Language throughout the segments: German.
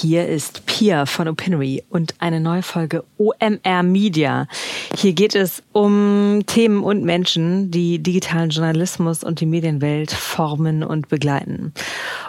Hier ist Pia von Opinory und eine neue Folge OMR Media. Hier geht es um Themen und Menschen, die digitalen Journalismus und die Medienwelt formen und begleiten.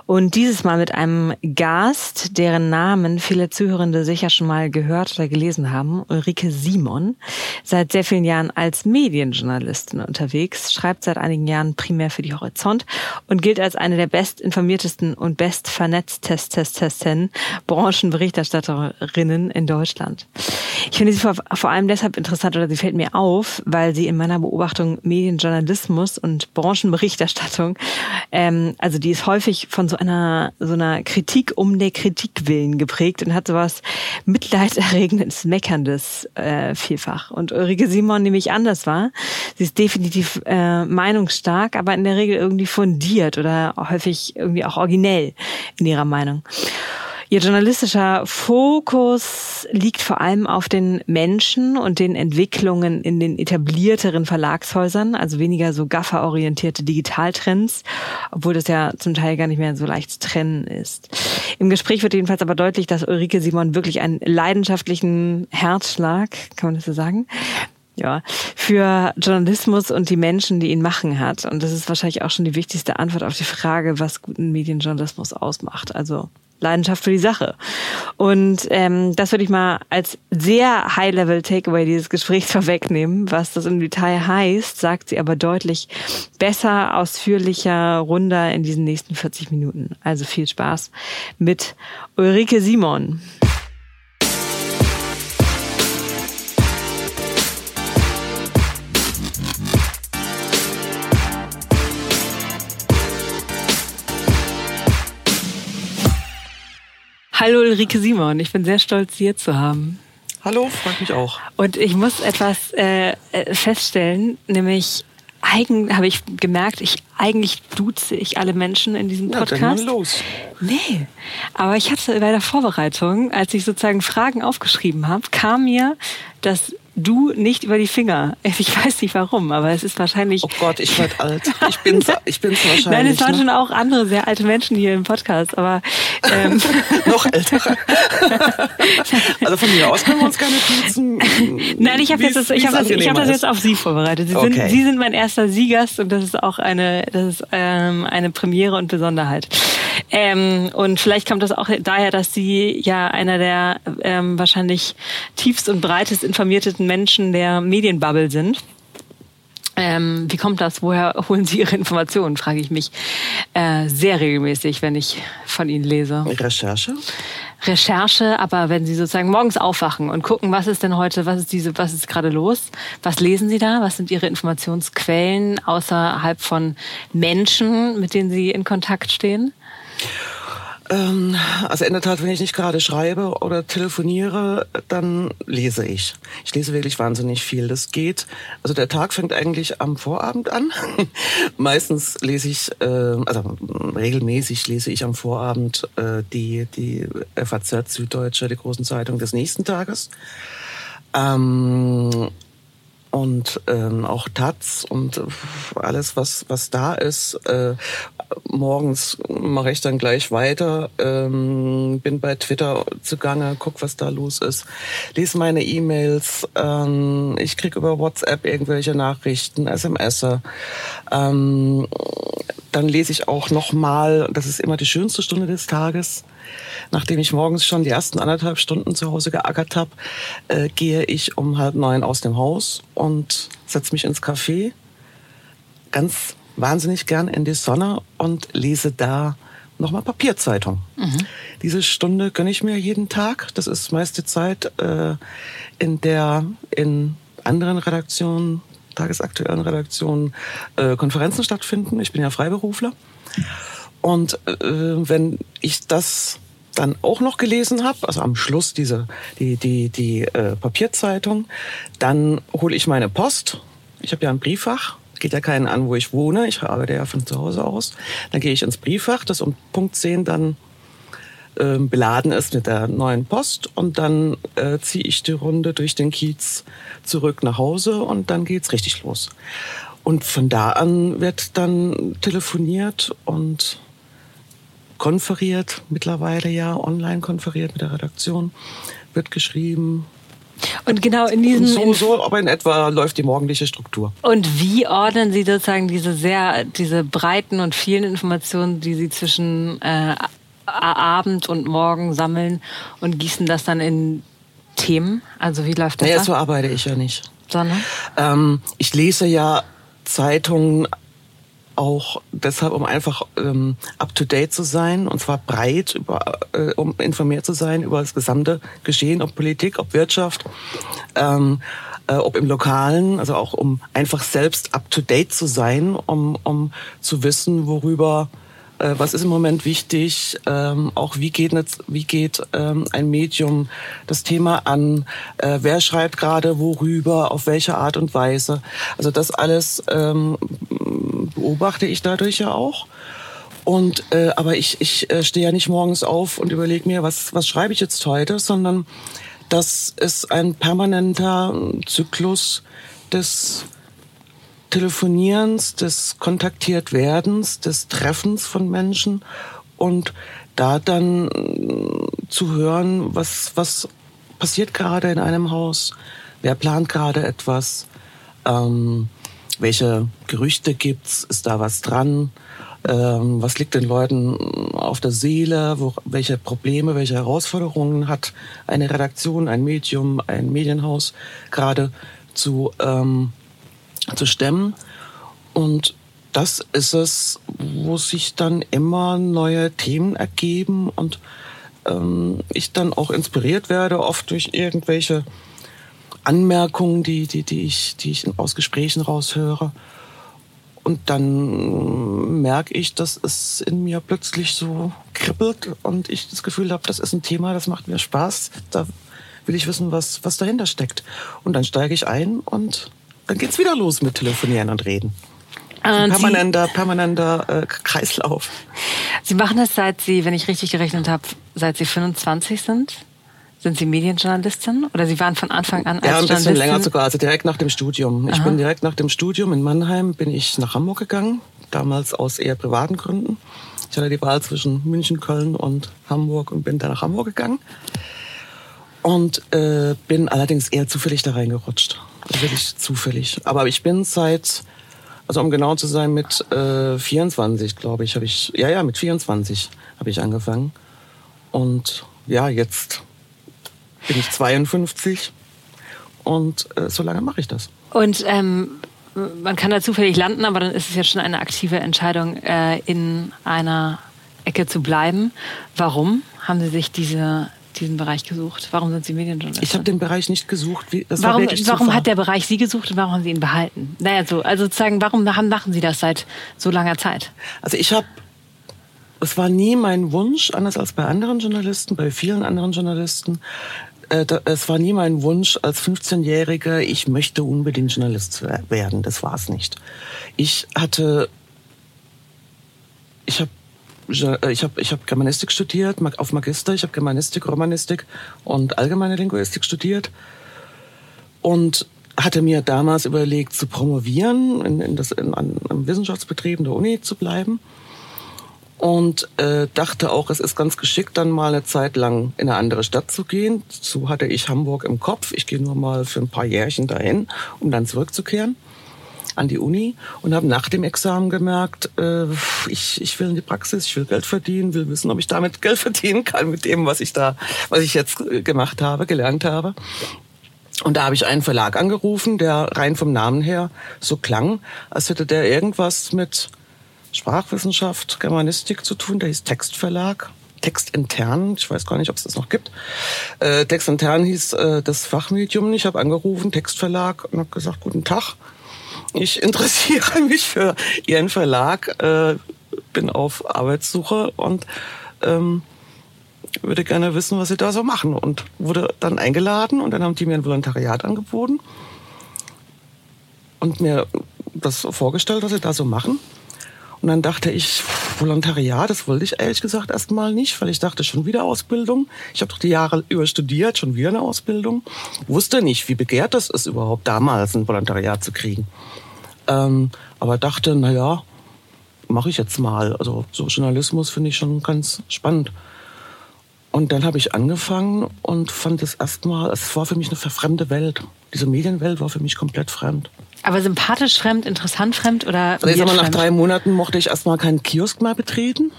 Und dieses Mal mit einem Gast, deren Namen viele Zuhörende sicher schon mal gehört oder gelesen haben, Ulrike Simon. Seit sehr vielen Jahren als Medienjournalistin unterwegs, schreibt seit einigen Jahren primär für die Horizont und gilt als eine der bestinformiertesten und bestvernetztesten Branchenberichterstatterinnen in Deutschland. Ich finde sie vor, vor allem deshalb interessant oder sie fällt mir auf, weil sie in meiner Beobachtung Medienjournalismus und Branchenberichterstattung, ähm, also die ist häufig von so einer so einer Kritik um der Kritik willen geprägt und hat sowas mitleiderregendes, meckerndes äh, vielfach. Und Ulrike Simon nämlich anders war. Sie ist definitiv äh, meinungsstark, aber in der Regel irgendwie fundiert oder häufig irgendwie auch originell in ihrer Meinung. Ihr journalistischer Fokus liegt vor allem auf den Menschen und den Entwicklungen in den etablierteren Verlagshäusern, also weniger so gafferorientierte Digitaltrends, obwohl das ja zum Teil gar nicht mehr so leicht zu trennen ist. Im Gespräch wird jedenfalls aber deutlich, dass Ulrike Simon wirklich einen leidenschaftlichen Herzschlag, kann man das so sagen, ja, für Journalismus und die Menschen, die ihn machen hat. Und das ist wahrscheinlich auch schon die wichtigste Antwort auf die Frage, was guten Medienjournalismus ausmacht. Also Leidenschaft für die Sache. Und ähm, das würde ich mal als sehr High-Level-Takeaway dieses Gesprächs vorwegnehmen. Was das im Detail heißt, sagt sie aber deutlich besser, ausführlicher, runder in diesen nächsten 40 Minuten. Also viel Spaß mit Ulrike Simon. Hallo Ulrike Simon, ich bin sehr stolz, Sie hier zu haben. Hallo, freut mich auch. Und ich muss etwas äh, feststellen, nämlich eigen habe ich gemerkt, ich eigentlich duze ich alle Menschen in diesem Podcast. Ja, dann los. Nee, aber ich hatte bei der Vorbereitung, als ich sozusagen Fragen aufgeschrieben habe, kam mir das du nicht über die Finger. Ich weiß nicht warum, aber es ist wahrscheinlich. Oh Gott, ich werde alt. Ich bin's, ich bin's wahrscheinlich. Nein, es waren ne? schon auch andere sehr alte Menschen hier im Podcast, aber ähm. noch ältere. also von mir aus können wir uns keine duzen. Nein, ich habe jetzt das, ich habe das, ich hab das jetzt auf Sie vorbereitet. Sie okay. sind, Sie sind mein erster Siegast und das ist auch eine, das ist ähm, eine Premiere und Besonderheit. Ähm, und vielleicht kommt das auch daher, dass Sie ja einer der ähm, wahrscheinlich tiefst und breitest informiertsten Menschen der Medienbubble sind. Ähm, wie kommt das? Woher holen Sie Ihre Informationen, frage ich mich äh, sehr regelmäßig, wenn ich von Ihnen lese. Recherche? Recherche, aber wenn Sie sozusagen morgens aufwachen und gucken, was ist denn heute, was ist diese, was ist gerade los? Was lesen Sie da? Was sind Ihre Informationsquellen außerhalb von Menschen, mit denen Sie in Kontakt stehen? Ähm, also in der Tat, wenn ich nicht gerade schreibe oder telefoniere, dann lese ich. Ich lese wirklich wahnsinnig viel. Das geht. Also der Tag fängt eigentlich am Vorabend an. Meistens lese ich, äh, also regelmäßig lese ich am Vorabend äh, die die FAZ Süddeutsche, die großen Zeitung des nächsten Tages. Ähm, und ähm, auch Taz und alles, was, was da ist. Äh, morgens mache ich dann gleich weiter, ähm, bin bei Twitter zugange, guck, was da los ist, lese meine E-Mails, ähm, ich krieg über WhatsApp irgendwelche Nachrichten, SMS. Ähm, dann lese ich auch nochmal, das ist immer die schönste Stunde des Tages, nachdem ich morgens schon die ersten anderthalb Stunden zu Hause geackert habe, äh, gehe ich um halb neun aus dem Haus und setze mich ins Café, ganz wahnsinnig gern in die Sonne und lese da nochmal Papierzeitung. Mhm. Diese Stunde gönne ich mir jeden Tag. Das ist meiste Zeit, äh, in der in anderen Redaktionen, tagesaktuellen Redaktionen, äh, Konferenzen stattfinden. Ich bin ja Freiberufler. Und äh, wenn ich das dann auch noch gelesen habe, also am Schluss diese die die die äh, Papierzeitung, dann hole ich meine Post. Ich habe ja ein Brieffach. Geht ja keinen an, wo ich wohne. Ich arbeite ja von zu Hause aus. Dann gehe ich ins Brieffach, das um Punkt 10 dann äh, beladen ist mit der neuen Post und dann äh, ziehe ich die Runde durch den Kiez zurück nach Hause und dann geht's richtig los. Und von da an wird dann telefoniert und konferiert mittlerweile ja, online konferiert mit der Redaktion, wird geschrieben. Und genau in diesem. So, so, aber in etwa läuft die morgendliche Struktur. Und wie ordnen Sie sozusagen diese sehr, diese breiten und vielen Informationen, die Sie zwischen äh, Abend und Morgen sammeln und gießen das dann in Themen? Also wie läuft das? Naja, so arbeite ich ja nicht. Sondern? Ähm, ich lese ja Zeitungen auch deshalb, um einfach ähm, up-to-date zu sein, und zwar breit, über, äh, um informiert zu sein über das gesamte Geschehen, ob Politik, ob Wirtschaft, ähm, äh, ob im Lokalen, also auch um einfach selbst up-to-date zu sein, um, um zu wissen, worüber äh, was ist im Moment wichtig, ähm, auch wie geht, wie geht ähm, ein Medium das Thema an, äh, wer schreibt gerade worüber, auf welche Art und Weise. Also das alles ähm, beobachte ich dadurch ja auch. Und äh, aber ich, ich äh, stehe ja nicht morgens auf und überlege mir, was, was schreibe ich jetzt heute, sondern das ist ein permanenter Zyklus des Telefonierens, des Kontaktiertwerdens, des Treffens von Menschen und da dann äh, zu hören, was, was passiert gerade in einem Haus, wer plant gerade etwas, ähm, welche Gerüchte gibt's, ist da was dran, ähm, was liegt den Leuten auf der Seele, wo, welche Probleme, welche Herausforderungen hat eine Redaktion, ein Medium, ein Medienhaus gerade zu ähm, zu stemmen. Und das ist es, wo sich dann immer neue Themen ergeben und ähm, ich dann auch inspiriert werde, oft durch irgendwelche Anmerkungen, die, die, die, ich, die ich aus Gesprächen raushöre. Und dann merke ich, dass es in mir plötzlich so kribbelt und ich das Gefühl habe, das ist ein Thema, das macht mir Spaß. Da will ich wissen, was, was dahinter steckt. Und dann steige ich ein und dann geht's wieder los mit Telefonieren und Reden. Ein permanenter, permanenter äh, Kreislauf. Sie machen das seit Sie, wenn ich richtig gerechnet habe, seit Sie 25 sind? Sind Sie Medienjournalistin oder Sie waren von Anfang an als Ja, ein bisschen länger sogar, also direkt nach dem Studium. Ich Aha. bin direkt nach dem Studium in Mannheim bin ich nach Hamburg gegangen, damals aus eher privaten Gründen. Ich hatte die Wahl zwischen München, Köln und Hamburg und bin dann nach Hamburg gegangen. Und äh, bin allerdings eher zufällig da reingerutscht. Wirklich zufällig. Aber ich bin seit, also um genau zu sein, mit äh, 24, glaube ich, habe ich, ja, ja, mit 24 habe ich angefangen. Und ja, jetzt bin ich 52 und äh, so lange mache ich das. Und ähm, man kann da zufällig landen, aber dann ist es ja schon eine aktive Entscheidung, äh, in einer Ecke zu bleiben. Warum haben Sie sich diese, diesen Bereich gesucht? Warum sind Sie Medienjournalistin? Ich habe den Bereich nicht gesucht. Warum, warum hat der Bereich Sie gesucht und warum haben Sie ihn behalten? Naja, so, also sozusagen, warum machen Sie das seit so langer Zeit? Also ich habe, es war nie mein Wunsch, anders als bei anderen Journalisten, bei vielen anderen Journalisten, äh, da- es war nie mein Wunsch als 15-Jähriger, ich möchte unbedingt Journalist werden. Das war es nicht. Ich hatte, ich habe ich habe ich hab Germanistik studiert, auf Magister. Ich habe Germanistik, Romanistik und allgemeine Linguistik studiert und hatte mir damals überlegt, zu promovieren, in, in das, in, an, am Wissenschaftsbetrieb in der Uni zu bleiben. Und äh, dachte auch, es ist ganz geschickt, dann mal eine Zeit lang in eine andere Stadt zu gehen. So hatte ich Hamburg im Kopf. Ich gehe nur mal für ein paar Jährchen dahin, um dann zurückzukehren an die Uni und habe nach dem Examen gemerkt, äh, ich, ich will in die Praxis, ich will Geld verdienen, will wissen, ob ich damit Geld verdienen kann mit dem, was ich da, was ich jetzt äh, gemacht habe, gelernt habe. Und da habe ich einen Verlag angerufen, der rein vom Namen her so klang, als hätte der irgendwas mit Sprachwissenschaft, Germanistik zu tun. Der hieß Textverlag. Textintern, ich weiß gar nicht, ob es das noch gibt. Äh, Textintern hieß äh, das Fachmedium. Ich habe angerufen, Textverlag, und habe gesagt, guten Tag. Ich interessiere mich für Ihren Verlag, äh, bin auf Arbeitssuche und ähm, würde gerne wissen, was Sie da so machen. Und wurde dann eingeladen und dann haben die mir ein Volontariat angeboten und mir das vorgestellt, was sie da so machen. Und dann dachte ich, Volontariat, das wollte ich ehrlich gesagt erstmal nicht, weil ich dachte, schon wieder Ausbildung. Ich habe doch die Jahre über studiert, schon wieder eine Ausbildung. Wusste nicht, wie begehrt das ist überhaupt damals, ein Volontariat zu kriegen. Ähm, aber dachte, na ja, mache ich jetzt mal. Also so Journalismus finde ich schon ganz spannend. Und dann habe ich angefangen und fand es erstmal, es war für mich eine verfremde Welt. Diese Medienwelt war für mich komplett fremd. Aber sympathisch fremd, interessant fremd oder? Also ich sag mal, nach drei Monaten mochte ich erstmal keinen Kiosk mehr betreten,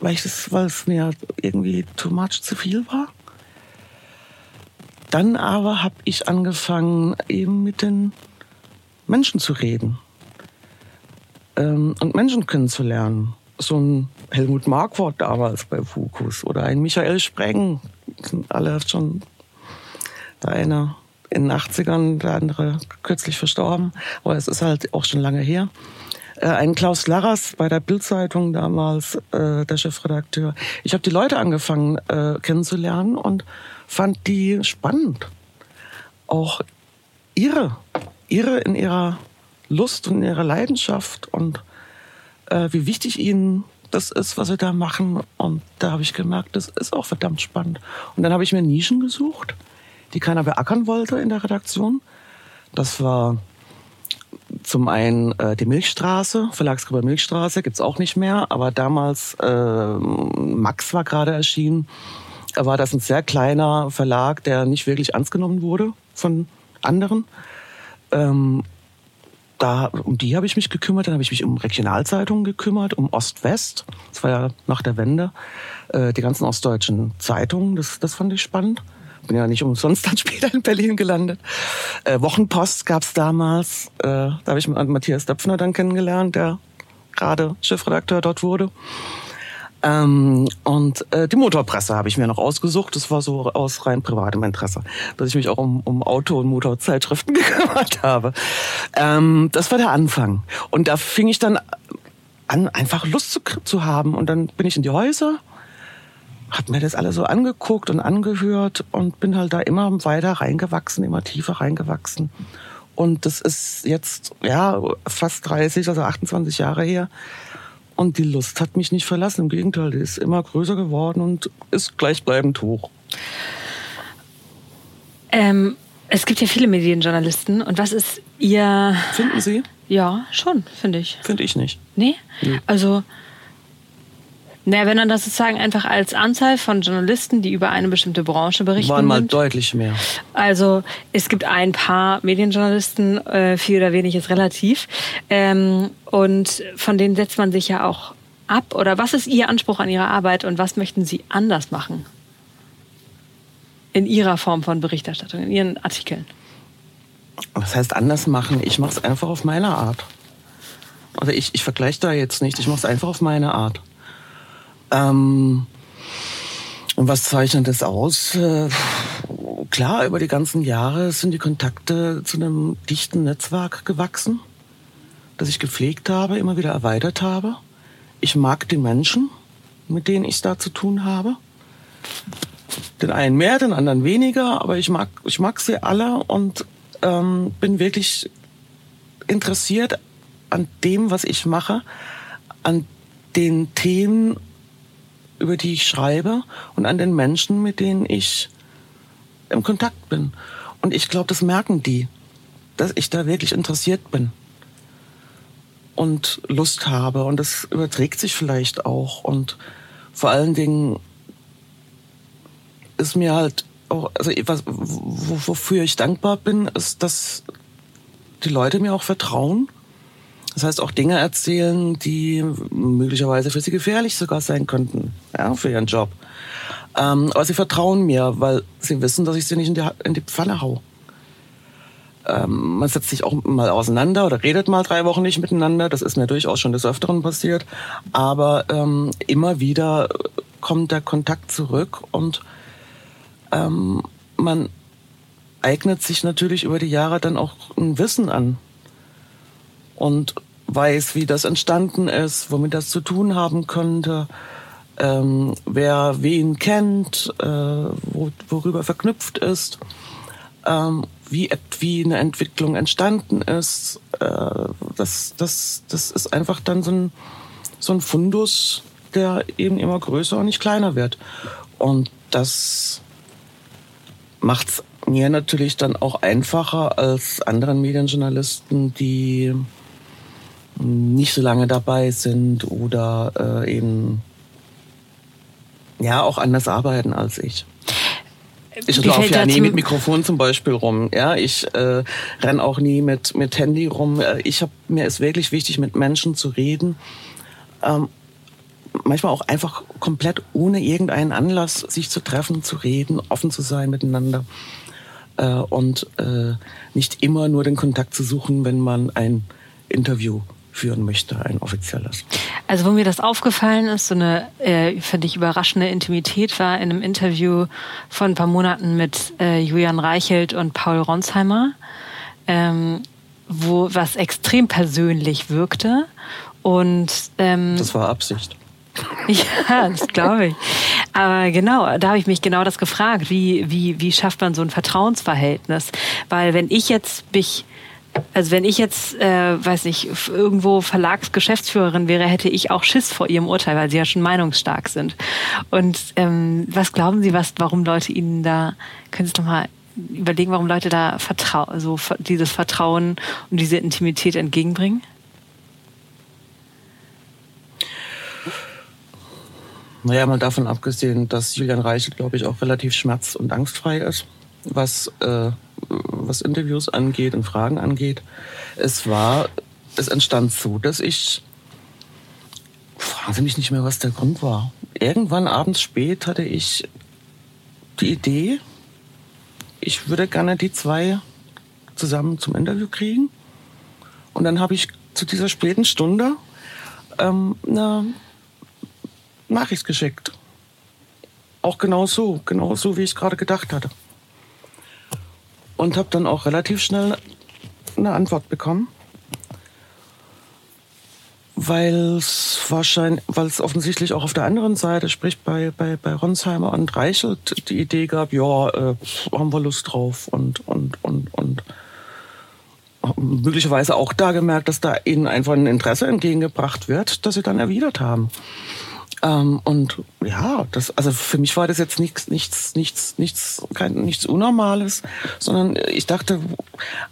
weil, ich das, weil es mir irgendwie too much zu viel war. Dann aber habe ich angefangen, eben mit den Menschen zu reden ähm, und Menschen kennenzulernen. So ein Helmut Marquardt damals bei Fukus oder ein Michael Spreng, sind alle schon der eine in den 80ern, der andere kürzlich verstorben, aber es ist halt auch schon lange her. Äh, ein Klaus Larras bei der Bildzeitung damals, äh, der Chefredakteur. Ich habe die Leute angefangen äh, kennenzulernen und fand die spannend. Auch ihre, ihre in ihrer Lust und in ihrer Leidenschaft und äh, wie wichtig ihnen das ist, was sie da machen. Und da habe ich gemerkt, das ist auch verdammt spannend. Und dann habe ich mir Nischen gesucht, die keiner beackern wollte in der Redaktion. Das war zum einen äh, die Milchstraße, Verlagsgruppe Milchstraße, gibt's auch nicht mehr, aber damals äh, Max war gerade erschienen. War das ein sehr kleiner Verlag, der nicht wirklich ernst genommen wurde von anderen. Ähm, da, um die habe ich mich gekümmert. Dann habe ich mich um Regionalzeitungen gekümmert, um Ost-West. Das war ja nach der Wende. Äh, die ganzen ostdeutschen Zeitungen, das, das fand ich spannend. Bin ja nicht umsonst dann später in Berlin gelandet. Äh, Wochenpost gab's damals. Äh, da habe ich Matthias Döpfner dann kennengelernt, der gerade Chefredakteur dort wurde. Ähm, und äh, die Motorpresse habe ich mir noch ausgesucht. Das war so aus rein privatem Interesse, dass ich mich auch um, um Auto- und Motorzeitschriften gekümmert habe. Ähm, das war der Anfang. Und da fing ich dann an, einfach Lust zu, zu haben. Und dann bin ich in die Häuser, habe mir das alles so angeguckt und angehört und bin halt da immer weiter reingewachsen, immer tiefer reingewachsen. Und das ist jetzt ja fast 30, also 28 Jahre her. Und die Lust hat mich nicht verlassen. Im Gegenteil, die ist immer größer geworden und ist gleichbleibend hoch. Ähm, es gibt ja viele Medienjournalisten. Und was ist Ihr. Finden Sie? Ja, schon, finde ich. Finde ich nicht. Nee? nee. Also naja, wenn man das sozusagen einfach als Anzahl von Journalisten, die über eine bestimmte Branche berichten. Waren mal nimmt. deutlich mehr. Also es gibt ein paar Medienjournalisten, äh, viel oder wenig ist relativ. Ähm, und von denen setzt man sich ja auch ab. Oder was ist Ihr Anspruch an Ihre Arbeit und was möchten Sie anders machen? In Ihrer Form von Berichterstattung, in Ihren Artikeln. Was heißt anders machen? Ich mache es einfach auf meine Art. Also ich, ich vergleiche da jetzt nicht, ich mache es einfach auf meine Art. Ähm, und was zeichnet das aus? Äh, klar, über die ganzen Jahre sind die Kontakte zu einem dichten Netzwerk gewachsen, das ich gepflegt habe, immer wieder erweitert habe. Ich mag die Menschen, mit denen ich da zu tun habe. Den einen mehr, den anderen weniger, aber ich mag, ich mag sie alle und ähm, bin wirklich interessiert an dem, was ich mache, an den Themen über die ich schreibe und an den Menschen, mit denen ich im Kontakt bin. Und ich glaube, das merken die, dass ich da wirklich interessiert bin und Lust habe. Und das überträgt sich vielleicht auch. Und vor allen Dingen ist mir halt auch, also was, wofür ich dankbar bin, ist, dass die Leute mir auch vertrauen das heißt auch Dinge erzählen, die möglicherweise für sie gefährlich sogar sein könnten, ja, für ihren Job. Ähm, aber sie vertrauen mir, weil sie wissen, dass ich sie nicht in die, in die Pfanne hau. Ähm, man setzt sich auch mal auseinander oder redet mal drei Wochen nicht miteinander. Das ist mir durchaus schon des Öfteren passiert. Aber ähm, immer wieder kommt der Kontakt zurück und ähm, man eignet sich natürlich über die Jahre dann auch ein Wissen an und weiß, wie das entstanden ist, womit das zu tun haben könnte, ähm, wer wen kennt, äh, wo, worüber verknüpft ist, ähm, wie, wie eine Entwicklung entstanden ist. Äh, das, das, das ist einfach dann so ein, so ein Fundus, der eben immer größer und nicht kleiner wird. Und das macht es mir natürlich dann auch einfacher als anderen Medienjournalisten, die nicht so lange dabei sind oder äh, eben ja auch anders arbeiten als ich. Ich laufe ja nie mit Mikrofon zum Beispiel rum. Ja, ich äh, renn auch nie mit mit Handy rum. Äh, ich habe mir ist wirklich wichtig, mit Menschen zu reden. Ähm, manchmal auch einfach komplett ohne irgendeinen Anlass sich zu treffen, zu reden, offen zu sein miteinander äh, und äh, nicht immer nur den Kontakt zu suchen, wenn man ein Interview führen möchte, ein offizielles. Also wo mir das aufgefallen ist, so eine, äh, finde ich, überraschende Intimität war in einem Interview von ein paar Monaten mit äh, Julian Reichelt und Paul Ronsheimer, ähm, wo was extrem persönlich wirkte. Und ähm, das war Absicht. Ja, das glaube ich. Aber genau, da habe ich mich genau das gefragt. Wie, wie, wie schafft man so ein Vertrauensverhältnis? Weil wenn ich jetzt mich also wenn ich jetzt, äh, weiß nicht, irgendwo Verlagsgeschäftsführerin wäre, hätte ich auch Schiss vor ihrem Urteil, weil sie ja schon meinungsstark sind. Und ähm, was glauben Sie, was, warum Leute Ihnen da, können Sie doch mal überlegen, warum Leute da Vertrau so dieses Vertrauen und diese Intimität entgegenbringen? Naja, mal davon abgesehen, dass Julian Reichel, glaube ich, auch relativ schmerz- und angstfrei ist, was äh, was Interviews angeht und Fragen angeht. Es war, es entstand so, dass ich, fragen Sie mich nicht mehr, was der Grund war. Irgendwann abends spät hatte ich die Idee, ich würde gerne die zwei zusammen zum Interview kriegen. Und dann habe ich zu dieser späten Stunde ähm, eine Nachricht geschickt. Auch genau so, genau so, wie ich gerade gedacht hatte und habe dann auch relativ schnell eine Antwort bekommen. Weil es wahrscheinlich, weil es offensichtlich auch auf der anderen Seite, sprich bei, bei, bei Ronsheimer und Reichelt, die Idee gab, ja, äh, haben wir Lust drauf und, und, und, und möglicherweise auch da gemerkt, dass da ihnen einfach ein Interesse entgegengebracht wird, das sie dann erwidert haben. Ähm, und ja, das, also für mich war das jetzt nichts, nichts, nichts, nichts, kein, nichts Unnormales, sondern ich dachte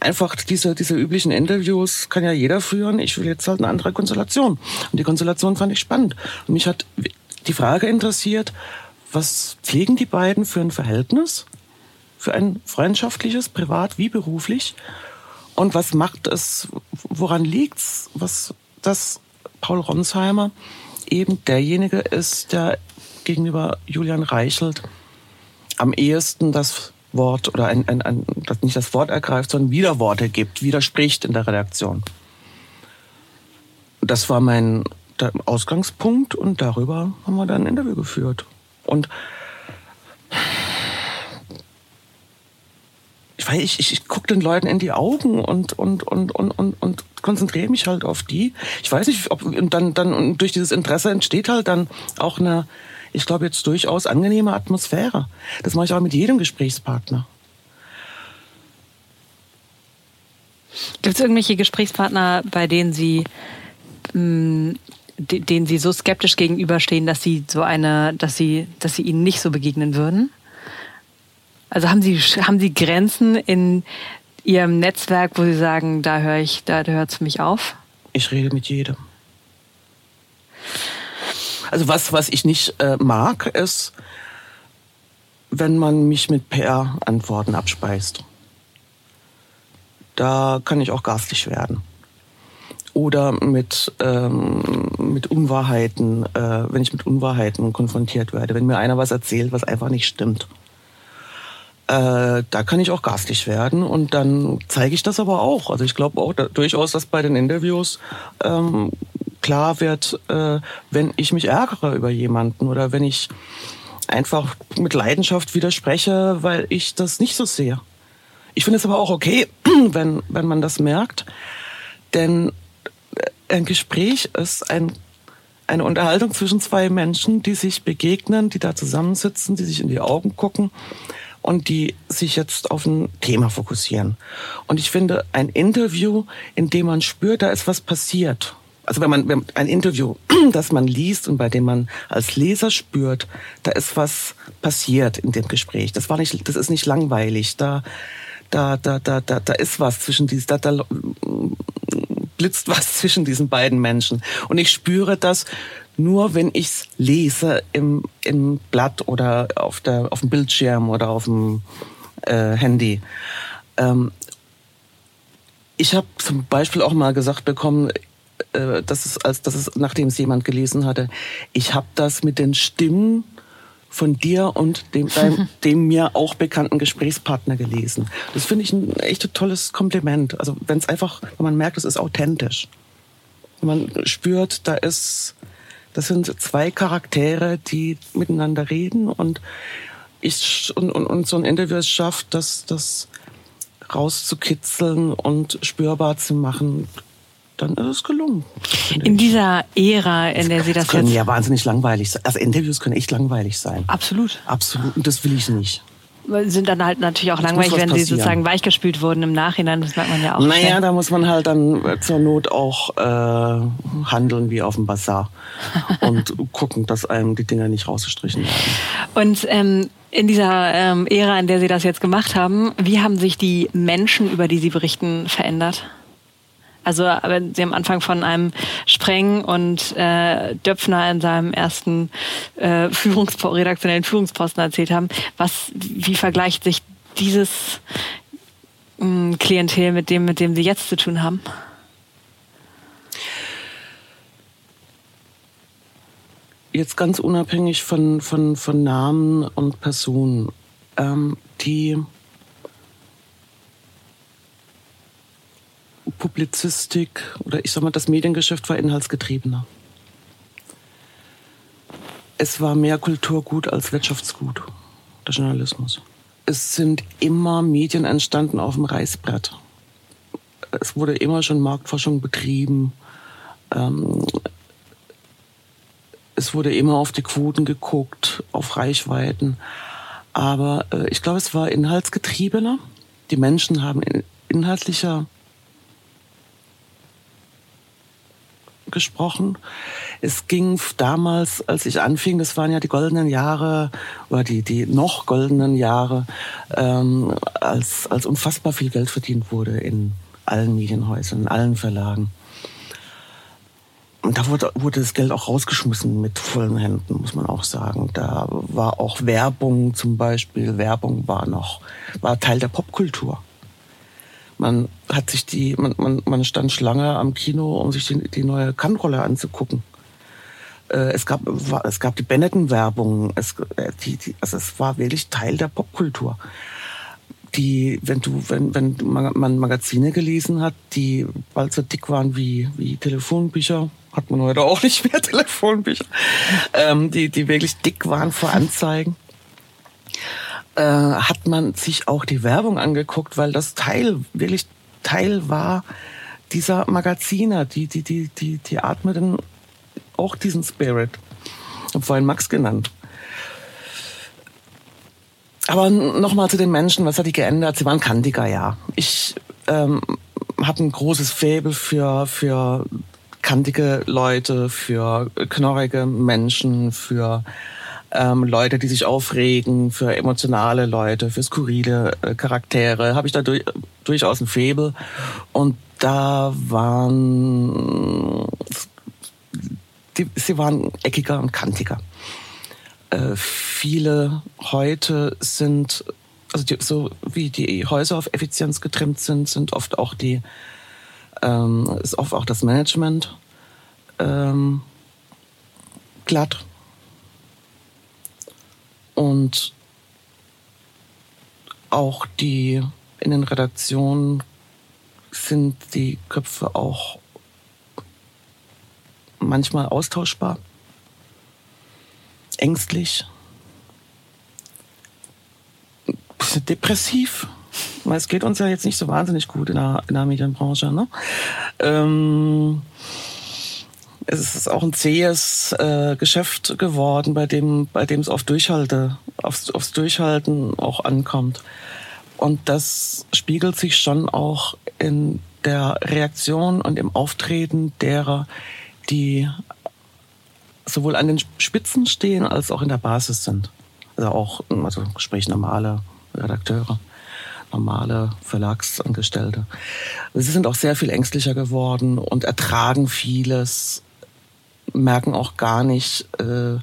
einfach diese, diese üblichen Interviews kann ja jeder führen. Ich will jetzt halt eine andere Konstellation. Und die Konstellation fand ich spannend. Und mich hat die Frage interessiert, was pflegen die beiden für ein Verhältnis? Für ein freundschaftliches, privat wie beruflich? Und was macht es, woran liegt's, was das Paul Ronsheimer eben derjenige ist, der gegenüber Julian Reichelt am ehesten das Wort oder ein, ein, ein, nicht das Wort ergreift, sondern Widerworte gibt, widerspricht in der Redaktion. Das war mein Ausgangspunkt und darüber haben wir dann ein Interview geführt. Und ich weiß, ich, ich, ich gucke den Leuten in die Augen und, und, und, und, und, und konzentriere mich halt auf die. Ich weiß nicht, ob und dann, dann und durch dieses Interesse entsteht halt dann auch eine, ich glaube jetzt durchaus angenehme Atmosphäre. Das mache ich auch mit jedem Gesprächspartner. Gibt es irgendwelche Gesprächspartner, bei denen Sie mh, mm, denen Sie so skeptisch gegenüberstehen, dass Sie so eine, dass Sie, dass Sie ihnen nicht so begegnen würden? Also haben Sie, haben Sie Grenzen in Ihrem Netzwerk, wo Sie sagen, da höre ich, da hört es mich auf? Ich rede mit jedem. Also was, was ich nicht äh, mag, ist, wenn man mich mit PR-Antworten abspeist. Da kann ich auch garstig werden. Oder mit, ähm, mit Unwahrheiten, äh, wenn ich mit Unwahrheiten konfrontiert werde. Wenn mir einer was erzählt, was einfach nicht stimmt äh, da kann ich auch garstig werden und dann zeige ich das aber auch. Also ich glaube auch da, durchaus, dass bei den Interviews ähm, klar wird, äh, wenn ich mich ärgere über jemanden oder wenn ich einfach mit Leidenschaft widerspreche, weil ich das nicht so sehe. Ich finde es aber auch okay, wenn, wenn man das merkt, denn äh, ein Gespräch ist ein, eine Unterhaltung zwischen zwei Menschen, die sich begegnen, die da zusammensitzen, die sich in die Augen gucken und die sich jetzt auf ein Thema fokussieren. Und ich finde, ein Interview, in dem man spürt, da ist was passiert. Also wenn man wenn ein Interview, das man liest und bei dem man als Leser spürt, da ist was passiert in dem Gespräch. Das war nicht, das ist nicht langweilig. Da, da, da, da, da, da ist was zwischen diesen, da, da blitzt was zwischen diesen beiden Menschen. Und ich spüre das nur, wenn ich's lese im, im Blatt oder auf, der, auf dem Bildschirm oder auf dem äh, Handy. Ähm, ich habe zum Beispiel auch mal gesagt bekommen, äh, dass es, als dass es, nachdem es jemand gelesen hatte, ich habe das mit den Stimmen von dir und dem, deinem, dem mir auch bekannten Gesprächspartner gelesen. Das finde ich ein echt tolles Kompliment. Also wenn es einfach, wenn man merkt, es ist authentisch. Wenn man spürt, da ist, das sind zwei Charaktere, die miteinander reden und ich und, und, und so ein Interview es schafft, das, das rauszukitzeln und spürbar zu machen, dann ist es gelungen. In dieser Ära, in der Sie das, das können jetzt... ja wahnsinnig langweilig sein. Also Interviews können echt langweilig sein. Absolut. Absolut. Und das will ich nicht. Sind dann halt natürlich auch langweilig, wenn sie sozusagen weichgespült wurden im Nachhinein. Das merkt man ja auch. Naja, schnell. da muss man halt dann zur Not auch äh, handeln wie auf dem Bazar und gucken, dass einem die Dinger nicht rausgestrichen werden. Und ähm, in dieser ähm, Ära, in der Sie das jetzt gemacht haben, wie haben sich die Menschen, über die Sie berichten, verändert? Also wenn Sie am Anfang von einem Spreng und äh, Döpfner in seinem ersten äh, Führungspo redaktionellen Führungsposten erzählt haben, was, wie vergleicht sich dieses mh, Klientel mit dem, mit dem Sie jetzt zu tun haben? Jetzt ganz unabhängig von, von, von Namen und Personen, ähm, die Publizistik oder ich sag mal, das Mediengeschäft war inhaltsgetriebener. Es war mehr Kulturgut als Wirtschaftsgut, der Journalismus. Es sind immer Medien entstanden auf dem Reißbrett. Es wurde immer schon Marktforschung betrieben. Ähm, es wurde immer auf die Quoten geguckt, auf Reichweiten. Aber äh, ich glaube, es war inhaltsgetriebener. Die Menschen haben in, inhaltlicher gesprochen. Es ging damals, als ich anfing, das waren ja die goldenen Jahre oder die, die noch goldenen Jahre, ähm, als, als unfassbar viel Geld verdient wurde in allen Medienhäusern, in allen Verlagen. Und da wurde, wurde das Geld auch rausgeschmissen mit vollen Händen, muss man auch sagen. Da war auch Werbung zum Beispiel. Werbung war noch, war Teil der Popkultur. Man hat sich die, man, man, man stand Schlange am Kino, um sich die, die neue Kannrolle anzugucken. Äh, es gab, es gab die Benetton-Werbung. Es, äh, die, die, also es war wirklich Teil der Popkultur. Die, wenn du, wenn, wenn man Magazine gelesen hat, die bald so dick waren wie, wie Telefonbücher, hat man heute auch nicht mehr Telefonbücher, ähm, die, die wirklich dick waren vor Anzeigen äh, hat man sich auch die Werbung angeguckt, weil das Teil, wirklich Teil war dieser Magazine, die, die, die, die, die atmeten auch diesen Spirit. Ich vorhin Max genannt. Aber nochmal zu den Menschen, was hat die geändert? Sie waren kantiger, ja. Ich ähm, habe ein großes Faible für, für kantige Leute, für knorrige Menschen, für ähm, Leute, die sich aufregen, für emotionale Leute, für skurrile äh, Charaktere, habe ich da durch, durchaus ein Faible. Und da waren, die, sie waren eckiger und kantiger. Äh, viele heute sind, also die, so wie die Häuser auf Effizienz getrimmt sind, sind oft auch die, ähm, ist oft auch das Management ähm, glatt und auch die in den Redaktionen sind die Köpfe auch manchmal austauschbar, ängstlich, depressiv. Es geht uns ja jetzt nicht so wahnsinnig gut in der, in der Medienbranche. Ne? Ähm, es ist auch ein zähes äh, Geschäft geworden, bei dem, bei dem es auf Durchhalte, aufs, aufs Durchhalten auch ankommt. Und das spiegelt sich schon auch in der Reaktion und im Auftreten derer, die sowohl an den Spitzen stehen als auch in der Basis sind. Also auch, also sprich normale Redakteure. normale Verlagsangestellte. Sie sind auch sehr viel ängstlicher geworden und ertragen vieles, merken auch gar nicht, äh,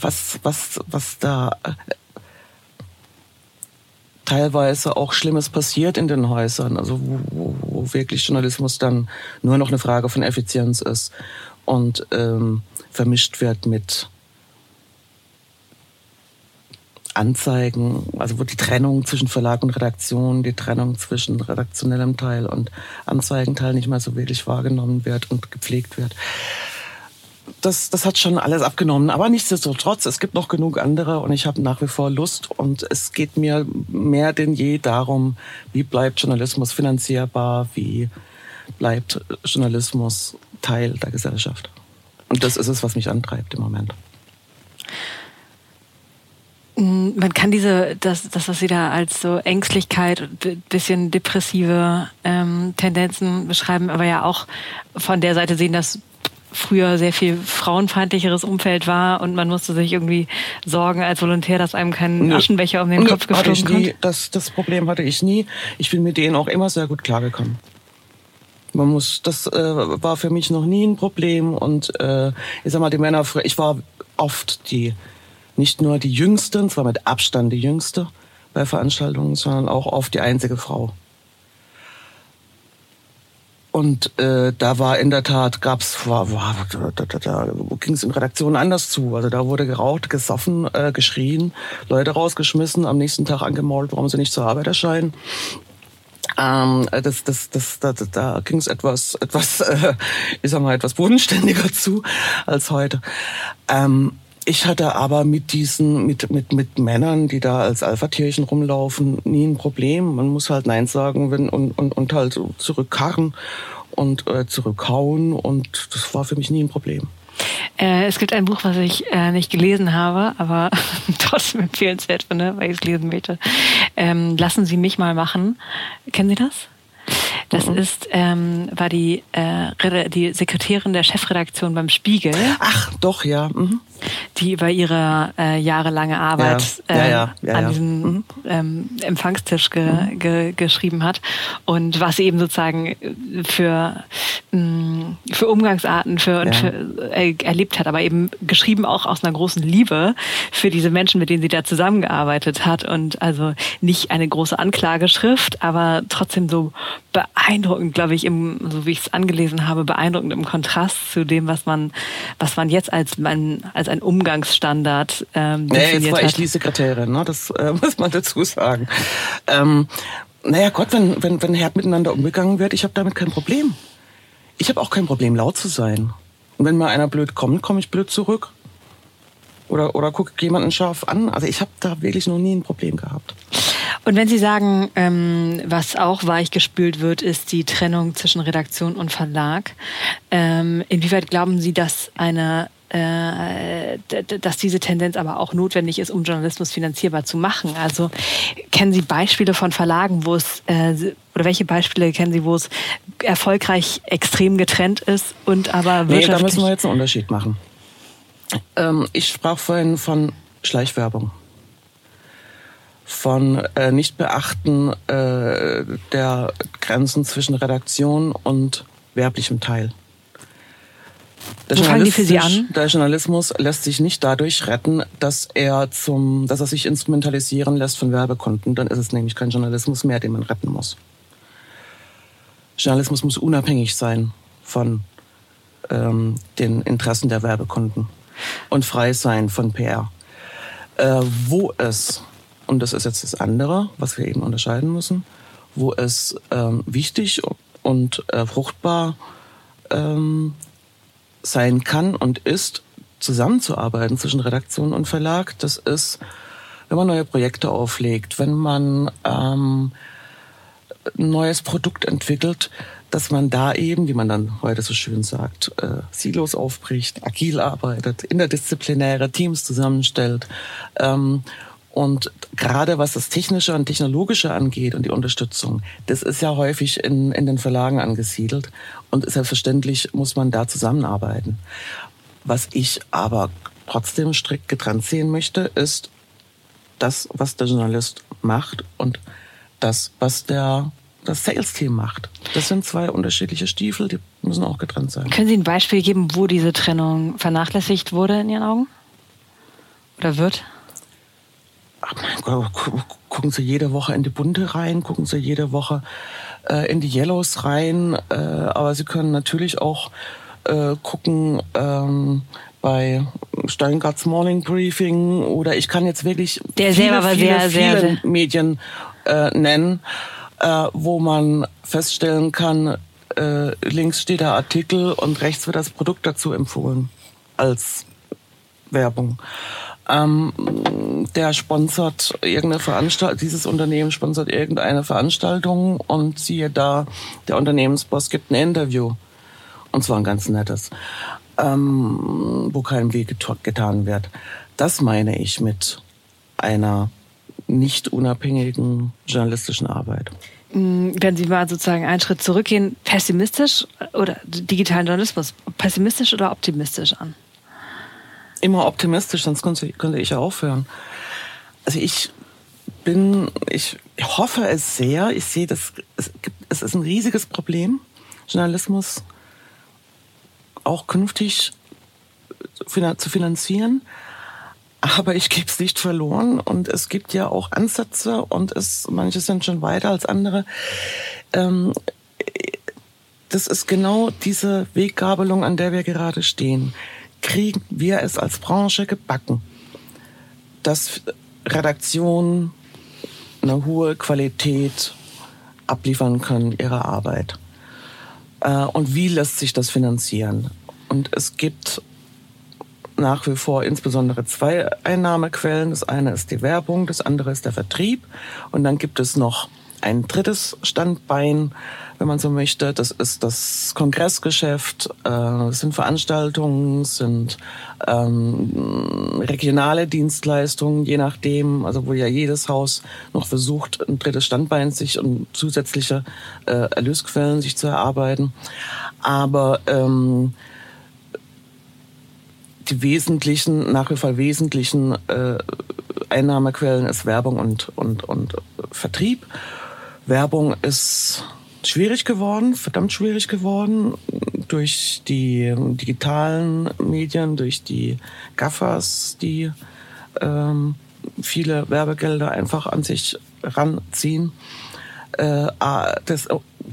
was, was, was da äh, teilweise auch Schlimmes passiert in den Häusern, also wo, wo, wo wirklich Journalismus dann nur noch eine Frage von Effizienz ist und ähm, vermischt wird mit Anzeigen, also wo die Trennung zwischen Verlag und Redaktion, die Trennung zwischen redaktionellem Teil und Anzeigenteil nicht mehr so wirklich wahrgenommen wird und gepflegt wird. Das, das hat schon alles abgenommen. Aber nichtsdestotrotz, es gibt noch genug andere und ich habe nach wie vor Lust und es geht mir mehr denn je darum, wie bleibt Journalismus finanzierbar, wie bleibt Journalismus Teil der Gesellschaft. Und das ist es, was mich antreibt im Moment. Mm, man kann diese, das, das, was Sie da als so Ängstlichkeit, bisschen depressive ähm, Tendenzen beschreiben, aber ja auch von der Seite sehen, dass früher sehr viel frauenfeindlicheres Umfeld war und man musste sich irgendwie sorgen als Volontär, dass einem kein Aschenbecher um den Kopf geflogen kommt. Das, das Problem hatte ich nie. Ich bin mit denen auch immer sehr gut klargekommen. Man muss, das äh, war für mich noch nie ein Problem und äh, ich sag mal, die Männer, ich war oft die nicht nur die Jüngste, und zwar mit Abstand die Jüngste bei Veranstaltungen, sondern auch oft die einzige Frau. Und äh, da war in der Tat, da, da, da ging es in Redaktionen anders zu. Also da wurde geraucht, gesoffen, äh, geschrien, Leute rausgeschmissen, am nächsten Tag angemault, warum sie nicht zur Arbeit erscheinen. Ähm, das, das, das, da, da ging es etwas, etwas, äh, ich sag mal, etwas bodenständiger zu als heute. Ähm, ich hatte aber mit diesen, mit, mit, mit Männern, die da als Alpha-Tierchen rumlaufen, nie ein Problem. Man muss halt Nein sagen wenn, und, und, und halt zurückkarren und äh, zurückhauen und das war für mich nie ein Problem. Äh, es gibt ein Buch, was ich äh, nicht gelesen habe, aber trotzdem empfehlenswert finde, weil ich es lesen möchte. Ähm, Lassen Sie mich mal machen. Kennen Sie das? Das mhm. ist, ähm, war die, äh, die Sekretärin der Chefredaktion beim Spiegel. Ach, doch, ja. Mhm die über ihre äh, jahrelange Arbeit ja. Ja, ja, ähm, an diesem mhm. ähm, Empfangstisch ge, ge, geschrieben hat. Und was sie eben sozusagen für, mh, mm, für Umgangsarten für, für äh, erlebt hat, aber eben geschrieben auch aus einer großen Liebe für diese Menschen, mit denen sie da zusammengearbeitet hat. Und also nicht eine große Anklageschrift, aber trotzdem so beeindruckend, glaube ich, im, so wie ich es angelesen habe, beeindruckend im Kontrast zu dem, was man, was man jetzt als, man, als ein Umgangsstandard ähm, nee, jetzt war hat. ich die Sekretärin, ne? das äh, muss man dazu sagen. Ähm, naja Gott, wenn, wenn, wenn hart miteinander umgegangen wird, ich habe damit kein Problem. Ich habe auch kein Problem, laut zu sein. Und wenn mal einer blöd kommt, komme ich blöd zurück. Oder, oder gucke jemanden scharf an. Also ich habe da wirklich noch nie ein Problem gehabt. Und wenn Sie sagen, ähm, was auch weichgespült wird, ist die Trennung zwischen Redaktion und Verlag. Ähm, inwieweit glauben Sie, dass eine äh, dass diese Tendenz aber auch notwendig ist, um Journalismus finanzierbar zu machen. Also kennen Sie Beispiele von Verlagen, wo es äh, oder welche Beispiele kennen Sie, wo es erfolgreich extrem getrennt ist und aber wirtschaftlich? Nee, da müssen wir jetzt einen Unterschied machen. Ähm, ich sprach vorhin von Schleichwerbung von äh, Nichtbeachten äh, der Grenzen zwischen Redaktion und werblichem Teil. Der Wo fangen die für Sie an? Der Journalismus lässt sich nicht dadurch retten, dass er zum, dass er sich instrumentalisieren lässt von Werbekunden. Dann ist es nämlich kein Journalismus mehr, den man retten muss. Journalismus muss unabhängig sein von ähm, den Interessen der Werbekunden und frei sein von PR. Äh, wo es, und das ist jetzt das andere, was wir eben unterscheiden müssen, wo es ähm, wichtig und äh, fruchtbar ähm, sein kann und ist, zusammenzuarbeiten zwischen Redaktion und Verlag. Das ist, wenn man neue Projekte auflegt, wenn man ähm, ein neues Produkt entwickelt, dass man da eben, wie man dann heute so schön sagt, äh, Silos aufbricht, agil arbeitet, interdisziplinäre Teams zusammenstellt. Ähm, und gerade was das Technische und Technologische angeht und die Unterstützung, das ist ja häufig in, in den Verlagen angesiedelt. Und selbstverständlich muss man da zusammenarbeiten. Was ich aber trotzdem strikt getrennt sehen möchte, ist das, was der Journalist macht und das, was der das Sales-Team macht. Das sind zwei unterschiedliche Stiefel, die müssen auch getrennt sein. Können Sie ein Beispiel geben, wo diese Trennung vernachlässigt wurde in Ihren Augen? Oder wird? Gott, gucken Sie jede Woche in die Bunte rein, gucken Sie jede Woche äh, in die Yellows rein, äh, aber Sie können natürlich auch äh, gucken ähm, bei Steingarts Morning Briefing oder ich kann jetzt wirklich Der viele, selber viele, sehr, viele sehr Medien äh, nennen, äh, wo man feststellen kann, äh, links steht der Artikel und rechts wird das Produkt dazu empfohlen als Werbung. Ähm, der sponsert irgendeine Veranstaltung, dieses Unternehmen sponsert irgendeine Veranstaltung und siehe da, der Unternehmensboss gibt ein Interview. Und zwar ein ganz nettes, ähm, wo kein Weg getan wird. Das meine ich mit einer nicht unabhängigen journalistischen Arbeit. Mm, wenn Sie mal sozusagen einen Schritt zurückgehen, pessimistisch oder digitalen Journalismus, pessimistisch oder optimistisch an? Immer optimistisch, sonst könnte, könnte ich ja aufhören. Also ich bin, ich hoffe es sehr. Ich sehe, dass es, gibt, es ist ein riesiges Problem, Journalismus auch künftig zu finanzieren. Aber ich gebe es nicht verloren und es gibt ja auch Ansätze und es, manche sind schon weiter als andere. Ähm, das ist genau diese Weggabelung, an der wir gerade stehen. Kriegen wir es als Branche gebacken, dass Redaktionen eine hohe Qualität abliefern können ihrer Arbeit? Äh, und wie lässt sich das finanzieren? Und es gibt nach wie vor insbesondere zwei Einnahmequellen. Das eine ist die Werbung, das andere ist der Vertrieb. Und dann gibt es noch ein drittes Standbein, wenn man so möchte. Das ist das Kongressgeschäft, äh, sind Veranstaltungen, sind ähm, regionale Dienstleistungen, je nachdem, also wo ja jedes Haus noch versucht, ein drittes Standbein sich und zusätzliche äh, Erlösquellen sich zu erarbeiten. Aber ähm, die wesentlichen, nach wie vor wesentlichen äh, Einnahmequellen ist Werbung und, und, und Vertrieb. Werbung ist schwierig geworden, verdammt schwierig geworden durch die digitalen Medien, durch die Gaffers, die ähm, viele Werbegelder einfach an sich ranziehen. Äh, das,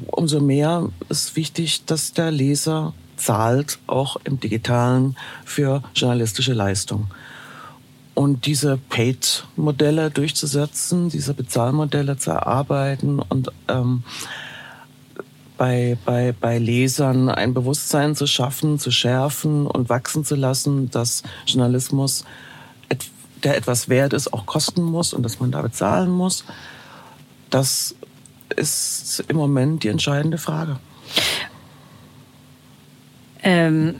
umso mehr ist wichtig, dass der Leser zahlt, auch im digitalen, für journalistische Leistung. Und diese Paid-Modelle durchzusetzen, diese Bezahlmodelle zu erarbeiten und ähm, bei, bei, bei Lesern ein Bewusstsein zu schaffen, zu schärfen und wachsen zu lassen, dass Journalismus, der etwas wert ist, auch kosten muss und dass man da bezahlen muss. Das ist im Moment die entscheidende Frage. Ähm,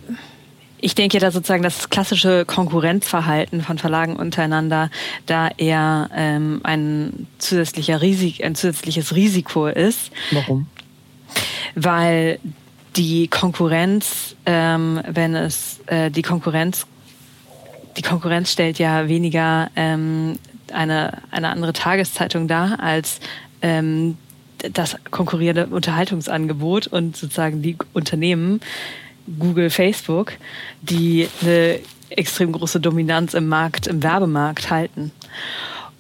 ich denke da sozusagen das klassische Konkurrenzverhalten von Verlagen untereinander da eher ähm, ein, zusätzlicher Risik, ein zusätzliches Risiko ist. Warum? Weil die Konkurrenz, ähm, wenn es äh, die Konkurrenz, die Konkurrenz stellt ja weniger ähm, eine, eine andere Tageszeitung dar als ähm, das konkurrierende Unterhaltungsangebot und sozusagen die Unternehmen Google, Facebook, die eine extrem große Dominanz im Markt, im Werbemarkt halten.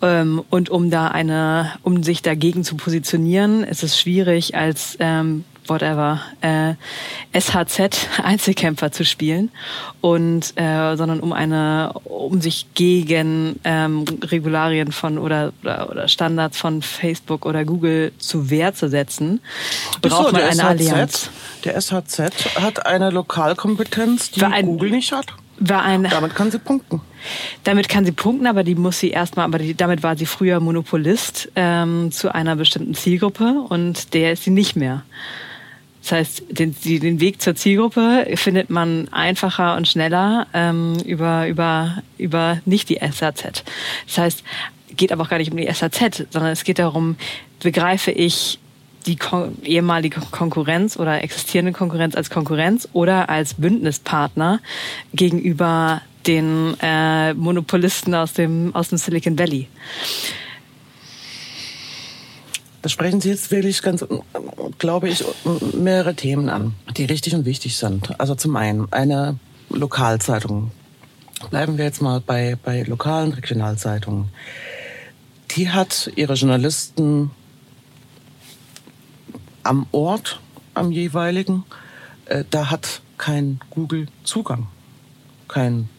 Ähm, und um da eine, um sich dagegen zu positionieren, ist es schwierig als ähm, whatever, äh, SHZ Einzelkämpfer zu spielen und äh, sondern um eine, um sich gegen ähm, Regularien von oder, oder, oder Standards von Facebook oder Google zu Wehr zu setzen, braucht so, man eine SHZ, Allianz. Der SHZ hat eine Lokalkompetenz, die ein, Google nicht hat. War ein, damit kann sie punkten. Damit kann sie punkten, aber die muss sie erstmal, aber die, damit war sie früher Monopolist ähm, zu einer bestimmten Zielgruppe und der ist sie nicht mehr. Das heißt, den, den Weg zur Zielgruppe findet man einfacher und schneller ähm, über, über, über nicht die SAZ. Das heißt, geht aber auch gar nicht um die SAZ, sondern es geht darum, begreife ich die Kon ehemalige Konkurrenz oder existierende Konkurrenz als Konkurrenz oder als Bündnispartner gegenüber den äh, Monopolisten aus dem, aus dem Silicon Valley. Da sprechen Sie jetzt wirklich ganz, glaube ich, mehrere Themen an, die richtig und wichtig sind. Also zum einen eine Lokalzeitung. Bleiben wir jetzt mal bei, bei lokalen Regionalzeitungen. Die hat ihre Journalisten am Ort, am jeweiligen. Äh, da hat kein Google Zugang. Kein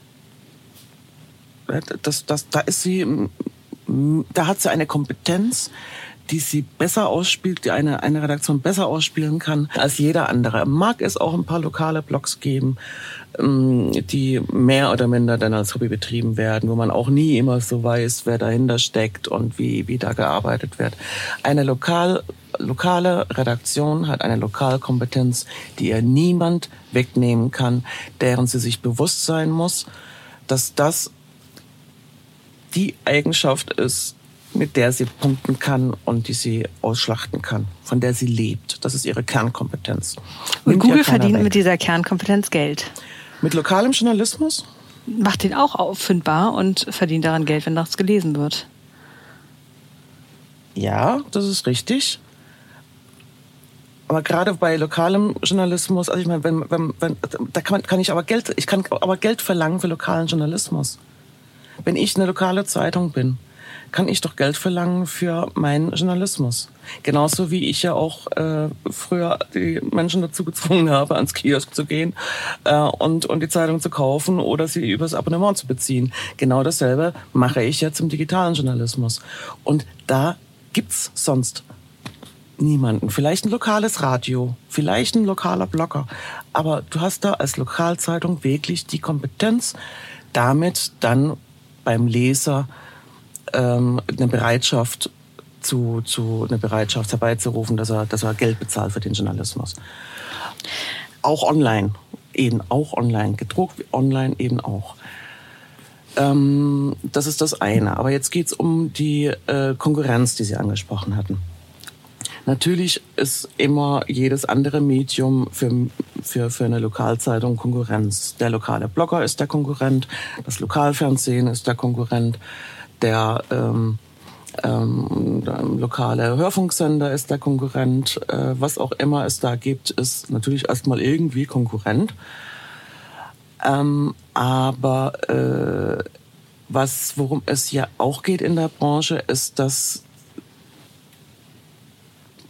äh, das, das, da ist sie, da hat sie eine Kompetenz, die sie besser ausspielt, die eine, eine Redaktion besser ausspielen kann als jeder andere. Mag es auch ein paar lokale Blogs geben, ähm, die mehr oder minder dann als Hobby betrieben werden, wo man auch nie immer so weiß, wer dahinter steckt und wie, wie da gearbeitet wird. Eine lokal, lokale Redaktion hat eine Lokalkompetenz, die ihr niemand wegnehmen kann, deren sie sich bewusst sein muss, dass das die Eigenschaft ist, mit der sie punkten kann und die sie ausschlachten kann, von der sie lebt. Das ist ihre Kernkompetenz. Und Nimmt Google verdient weg. mit dieser Kernkompetenz Geld. Mit lokalem Journalismus? Macht den auch auffindbar und verdient daran Geld, wenn das gelesen wird. Ja, das ist richtig. Aber gerade bei lokalem Journalismus, also ich meine, wenn, wenn, wenn, da kann, man, kann ich aber Geld, ich kann aber Geld verlangen für lokalen Journalismus. Wenn ich eine lokale Zeitung bin, kann ich doch Geld verlangen für meinen Journalismus. Genauso wie ich ja auch äh, früher die Menschen dazu gezwungen habe, ans Kiosk zu gehen äh, und, und die Zeitung zu kaufen oder sie übers Abonnement zu beziehen. Genau dasselbe mache ich jetzt im digitalen Journalismus. Und da gibt's sonst niemanden. Vielleicht ein lokales Radio, vielleicht ein lokaler Blogger. Aber du hast da als Lokalzeitung wirklich die Kompetenz, damit dann beim Leser ähm, eine Bereitschaft zu, zu eine Bereitschaft herbeizurufen, dass er, dass er Geld bezahlt für den Journalismus. Auch online, eben auch online, gedruckt online eben auch. Ähm, das ist das eine. Aber jetzt geht's um die äh, Konkurrenz, die Sie angesprochen hatten. Natürlich ist immer jedes andere Medium für, für, für eine Lokalzeitung Konkurrenz. Der lokale Blogger ist der Konkurrent, das Lokalfernsehen ist der Konkurrent der ähm, ähm, lokale Hörfunksender ist der Konkurrent. Äh, was auch immer es da gibt, ist natürlich erstmal irgendwie Konkurrent. Ähm, aber äh, was, worum es ja auch geht in der Branche, ist, dass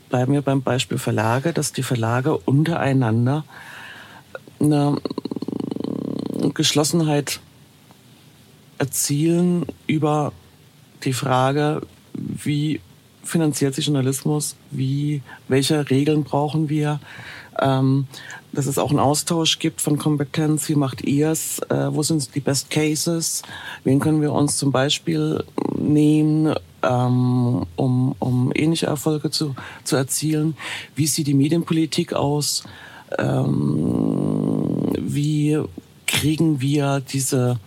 bleiben wir beim Beispiel Verlage, dass die Verlage untereinander eine Geschlossenheit erzielen über die Frage, wie finanziert sich Journalismus, wie, welche Regeln brauchen wir, ähm, dass es auch einen Austausch gibt von Kompetenz, wie macht ihr es, äh, wo sind die Best Cases, wen können wir uns zum Beispiel nehmen, ähm, um, um ähnliche Erfolge zu, zu erzielen, wie sieht die Medienpolitik aus, ähm, wie kriegen wir diese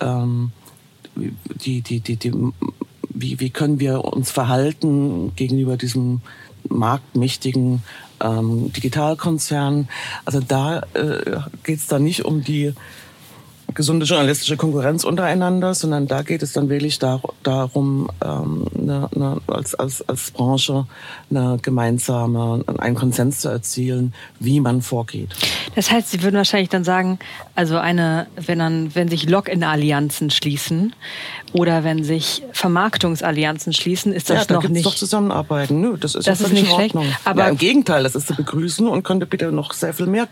ähm, die, die, die, die, wie, wie können wir uns verhalten gegenüber diesem marktmächtigen ähm, Digitalkonzern. Also da äh, geht es dann nicht um die gesunde journalistische Konkurrenz untereinander, sondern da geht es dann wirklich dar darum, ähm, eine, eine, als, als, als Branche eine gemeinsame, einen Konsens zu erzielen, wie man vorgeht. Das heißt, Sie würden wahrscheinlich dann sagen, also eine, wenn dann, wenn sich Login-Allianzen schließen oder wenn sich Vermarktungsallianzen schließen, ist das ja, da noch nicht. doch zusammenarbeiten. Nö, das ist das ist nicht in Ordnung. Schlecht, aber ja, im Gegenteil, das ist zu begrüßen und könnte bitte noch sehr viel mehr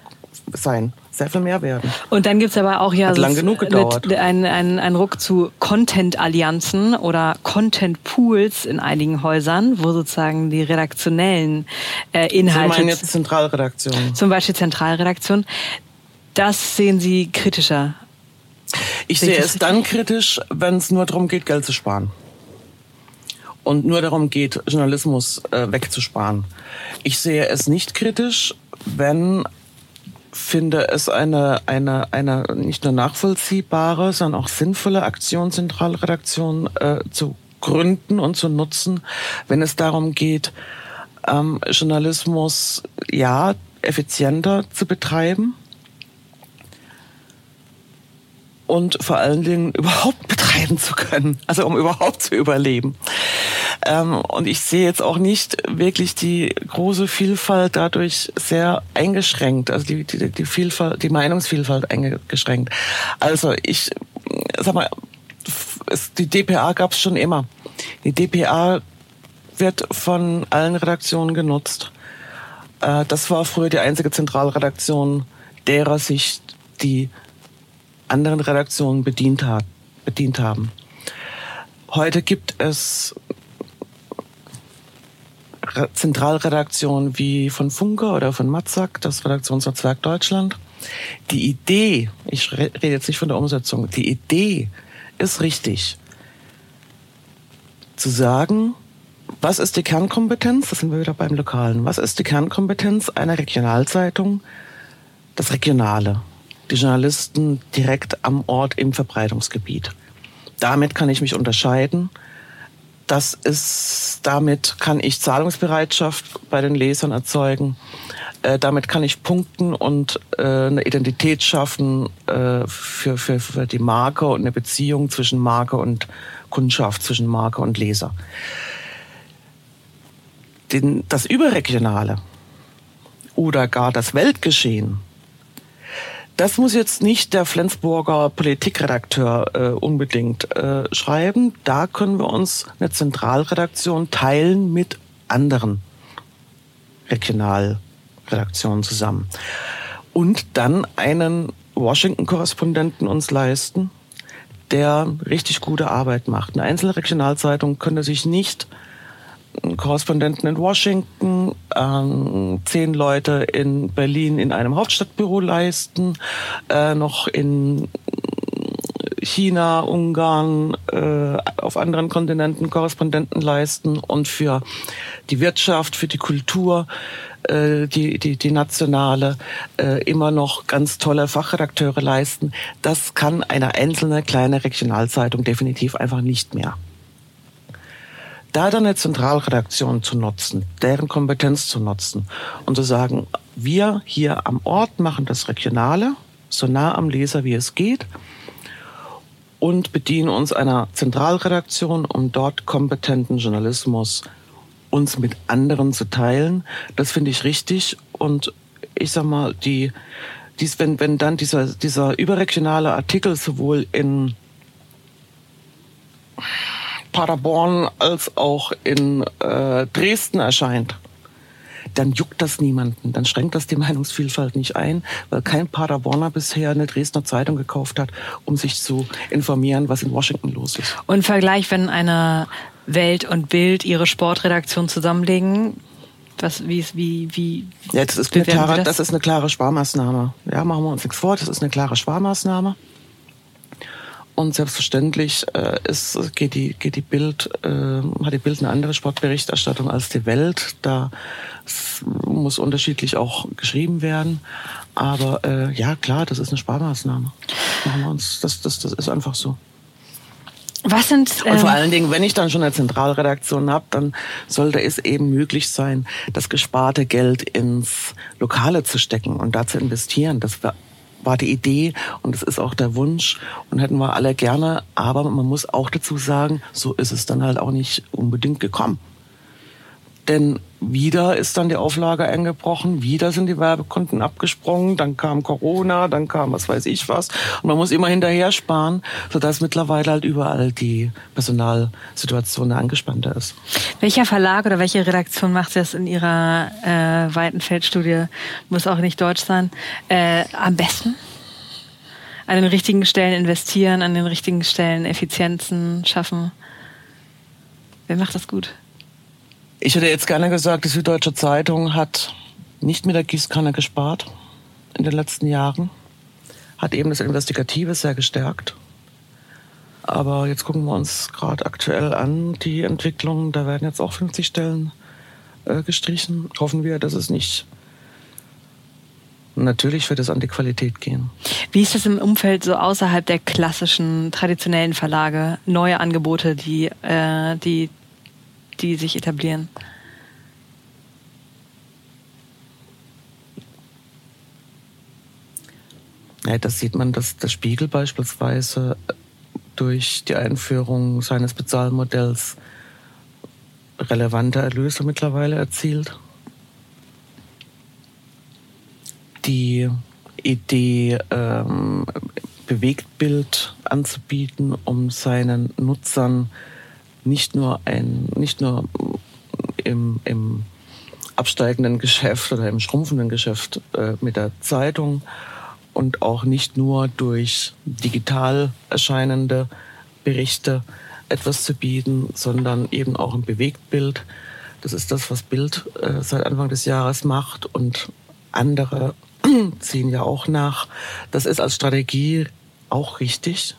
sein, sehr viel mehr werden. Und dann gibt's aber auch ja Hat so lang genug gedauert. Ein, ein, ein Ruck zu Content-Allianzen oder Content-Pools in einigen Häusern, wo sozusagen die redaktionellen äh, Inhalte... Sie meinen jetzt Zentralredaktion. Zum Beispiel Zentralredaktion. Das sehen Sie kritischer? Ich sehe es dann kritisch, wenn es nur darum geht, Geld zu sparen und nur darum geht, Journalismus äh, wegzusparen. Ich sehe es nicht kritisch, wenn finde es eine, eine, eine nicht nur nachvollziehbare, sondern auch sinnvolle Aktion Zentralredaktion äh, zu gründen und zu nutzen, wenn es darum geht, ähm, Journalismus ja effizienter zu betreiben und vor allen Dingen überhaupt betreiben zu können, also um überhaupt zu überleben. Ähm, und ich sehe jetzt auch nicht wirklich die große Vielfalt dadurch sehr eingeschränkt, also die, die, die Vielfalt, die Meinungsvielfalt eingeschränkt. Also ich sag mal, die DPA gab es schon immer. Die DPA wird von allen Redaktionen genutzt. Äh, das war früher die einzige Zentralredaktion, derer sich die anderen Redaktionen bedient, hat, bedient haben. Heute gibt es Zentralredaktionen wie von Funke oder von Matzak, das Redaktionsnetzwerk Deutschland. Die Idee, ich rede jetzt nicht von der Umsetzung, die Idee ist richtig. Zu sagen, was ist die Kernkompetenz? Das sind wir wieder beim Lokalen. Was ist die Kernkompetenz einer Regionalzeitung? Das Regionale. Die Journalisten direkt am Ort im Verbreitungsgebiet. Damit kann ich mich unterscheiden. Das ist, damit kann ich Zahlungsbereitschaft bei den Lesern erzeugen. Äh, damit kann ich punkten und äh, eine Identität schaffen äh, für, für, für die Marke und eine Beziehung zwischen Marke und Kundschaft, zwischen Marke und Leser. Den, das Überregionale oder gar das Weltgeschehen, das muss jetzt nicht der Flensburger Politikredakteur äh, unbedingt äh, schreiben. Da können wir uns eine Zentralredaktion teilen mit anderen Regional Redaktion zusammen. Und dann einen Washington-Korrespondenten uns leisten, der richtig gute Arbeit macht. Eine einzelne Regionalzeitung könnte sich nicht Korrespondenten in Washington, äh, zehn Leute in Berlin in einem Hauptstadtbüro leisten, äh, noch in China, Ungarn, äh, auf anderen Kontinenten Korrespondenten leisten und für die Wirtschaft, für die Kultur, äh, die, die, die nationale, äh, immer noch ganz tolle Fachredakteure leisten. Das kann eine einzelne kleine Regionalzeitung definitiv einfach nicht mehr. Da dann eine Zentralredaktion zu nutzen, deren Kompetenz zu nutzen und zu sagen, wir hier am Ort machen das Regionale, so nah am Leser wie es geht und bedienen uns einer Zentralredaktion, um dort kompetenten Journalismus uns mit anderen zu teilen. Das finde ich richtig. Und ich sag mal, die, dies, wenn, wenn dann dieser, dieser überregionale Artikel sowohl in Paderborn als auch in äh, Dresden erscheint, dann juckt das niemanden, dann schränkt das die Meinungsvielfalt nicht ein, weil kein Paderborner bisher eine Dresdner Zeitung gekauft hat, um sich zu informieren, was in Washington los ist. Und Vergleich, wenn eine Welt und Bild ihre Sportredaktion zusammenlegen? Was, wie, wie, wie ja, das, ist eine klare, das? das ist eine klare Sparmaßnahme. Ja, machen wir uns nichts vor, das ist eine klare Sparmaßnahme. Und selbstverständlich äh, ist, geht die, geht die Bild, äh, hat die Bild eine andere Sportberichterstattung als die Welt. Da muss unterschiedlich auch geschrieben werden. Aber äh, ja, klar, das ist eine Sparmaßnahme. Machen wir uns, das, das, das ist einfach so. Was sind, ähm und vor ähm, allen Dingen, wenn ich dann schon eine Zentralredaktion habe, dann sollte es eben möglich sein, das gesparte Geld ins Lokale zu stecken und da zu investieren. Das war die Idee und das ist auch der Wunsch und hätten wir alle gerne. Aber man muss auch dazu sagen, so ist es dann halt auch nicht unbedingt gekommen. Denn wieder ist dann die Auflage eingebrochen, wieder sind die Werbekonten abgesprungen, dann kam Corona, dann kam was weiß ich was. Und man muss immer hinterher sparen, sodass mittlerweile halt überall die Personalsituation angespannter ist. Welcher Verlag oder welche Redaktion macht das in ihrer äh, weiten Feldstudie, muss auch nicht deutsch sein, äh, am besten? An den richtigen Stellen investieren, an den richtigen Stellen Effizienzen schaffen. Wer macht das gut? Ich hätte jetzt gerne gesagt, die Süddeutsche Zeitung hat nicht mit der Gießkanne gespart in den letzten Jahren, hat eben das Investigative sehr gestärkt. Aber jetzt gucken wir uns gerade aktuell an, die Entwicklung. Da werden jetzt auch 50 Stellen äh, gestrichen. Hoffen wir, dass es nicht Natürlich wird es an die Qualität gehen. Wie ist das im Umfeld so außerhalb der klassischen, traditionellen Verlage? Neue Angebote, die, äh, die die sich etablieren? Ja, das sieht man, dass der Spiegel beispielsweise durch die Einführung seines Bezahlmodells relevante Erlöse mittlerweile erzielt. Die Idee, ähm, Bewegtbild anzubieten, um seinen Nutzern nicht nur ein, nicht nur im, im absteigenden Geschäft oder im schrumpfenden Geschäft äh, mit der Zeitung und auch nicht nur durch digital erscheinende Berichte etwas zu bieten, sondern eben auch im Bewegtbild. Das ist das, was Bild äh, seit Anfang des Jahres macht und andere ziehen ja auch nach. Das ist als Strategie auch richtig.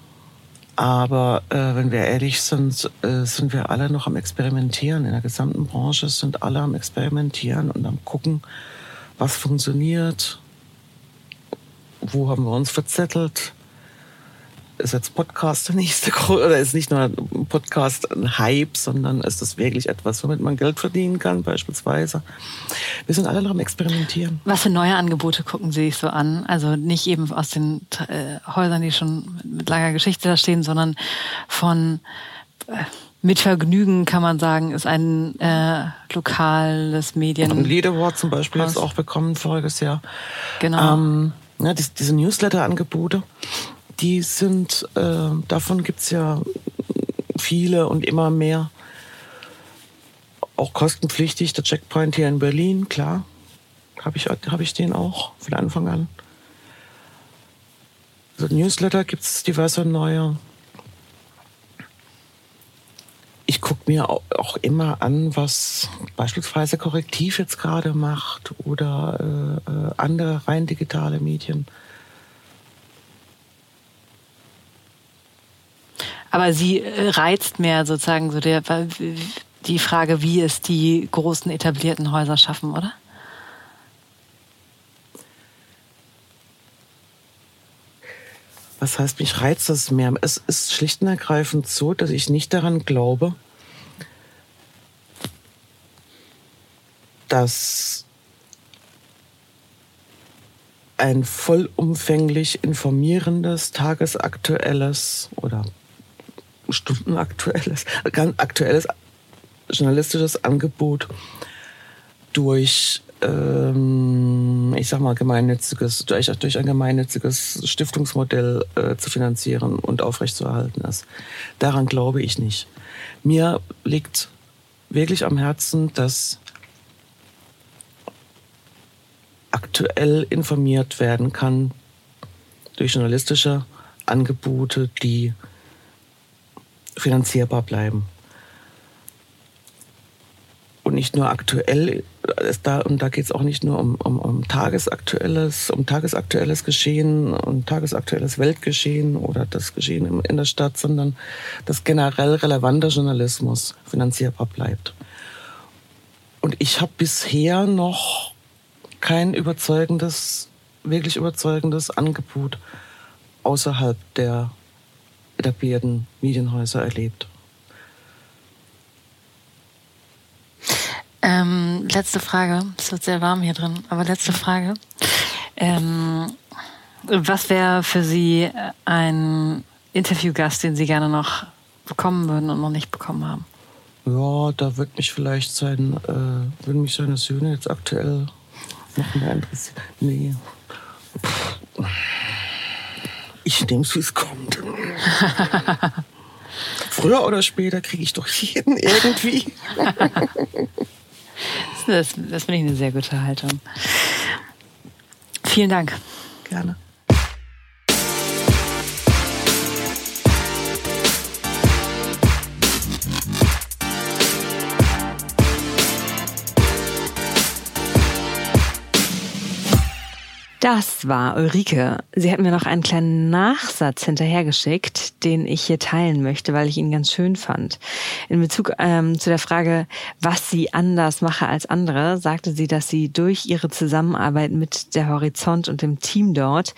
Aber äh, wenn wir ehrlich sind, äh, sind wir alle noch am Experimentieren. In der gesamten Branche sind alle am Experimentieren und am gucken, was funktioniert, wo haben wir uns verzettelt, ist jetzt Podcast der nächste oder ist nicht nur ein Podcast ein Hype, sondern ist das wirklich etwas, womit man Geld verdienen kann, beispielsweise. Wir sind alle noch am Experimentieren. Was für neue Angebote gucken Sie sich so an? Also nicht eben aus den äh, Häusern, die schon mit langer Geschichte da stehen, sondern von äh, mit Vergnügen kann man sagen, ist ein äh, lokales Medien. Lead Award zum Beispiel ist auch bekommen voriges Jahr. Genau. Ähm, ja, diese Newsletter-Angebote die sind, äh, davon gibt's ja viele und immer mehr. Auch kostenpflichtig, der Checkpoint hier in Berlin, klar. Habe ich, hab ich den auch von Anfang an. Also Newsletter gibt's diverse neue. Ich gucke mir auch immer an, was beispielsweise Korrektiv jetzt gerade macht oder äh, äh andere rein digitale Medien. Aber sie äh, reizt mehr sozusagen so der, die Frage, wie es die großen etablierten Häuser schaffen, oder? Was heißt, mich reizt das mehr? Es ist schlicht und ergreifend so, dass ich nicht daran glaube, dass ein vollumfänglich informierendes, tagesaktuelles oder stundenaktuelles, ganz aktuelles journalistisches Angebot durch ähm, ich sag mal gemeinnütziges durch, durch ein gemeinnütziges Stiftungsmodell äh, zu finanzieren und aufrechtzuerhalten ist. Daran glaube ich nicht. Mir liegt wirklich am Herzen, dass aktuell informiert werden kann durch journalistische Angebote, die finanzierbar bleiben. Und nicht nur aktuell, da, und da geht es auch nicht nur um, um, um tagesaktuelles, um tagesaktuelles Geschehen und tagesaktuelles Weltgeschehen oder das Geschehen in der Stadt, sondern dass generell relevanter Journalismus finanzierbar bleibt. Und ich habe bisher noch kein überzeugendes, wirklich überzeugendes Angebot außerhalb der etablierten Medienhäuser erlebt? Ähm, letzte Frage. Es wird sehr warm hier drin, aber letzte Frage. Ähm, was wäre für Sie ein Interviewgast, den Sie gerne noch bekommen würden und noch nicht bekommen haben? Ja, da wird mich vielleicht sein, äh, würden mich seine Söhne jetzt aktuell noch mehr interessieren. Nee. Pff. Ich nehme es, wie es kommt. Früher oder später kriege ich doch jeden irgendwie. das, das finde ich eine sehr gute Haltung. Vielen Dank. Gerne. Das war Ulrike. Sie hat mir noch einen kleinen Nachsatz hinterhergeschickt, den ich hier teilen möchte, weil ich ihn ganz schön fand. In Bezug ähm, zu der Frage, was sie anders mache als andere, sagte sie, dass sie durch ihre Zusammenarbeit mit der Horizont und dem Team dort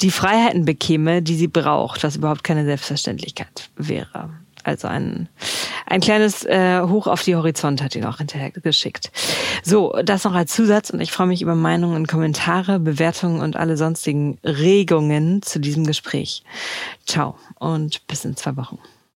die Freiheiten bekäme, die sie braucht, was überhaupt keine Selbstverständlichkeit wäre. Also ein, ein kleines äh, Hoch auf die Horizont hat ihn auch hinterher geschickt. So, das noch als Zusatz und ich freue mich über Meinungen Kommentare, Bewertungen und alle sonstigen Regungen zu diesem Gespräch. Ciao und bis in zwei Wochen.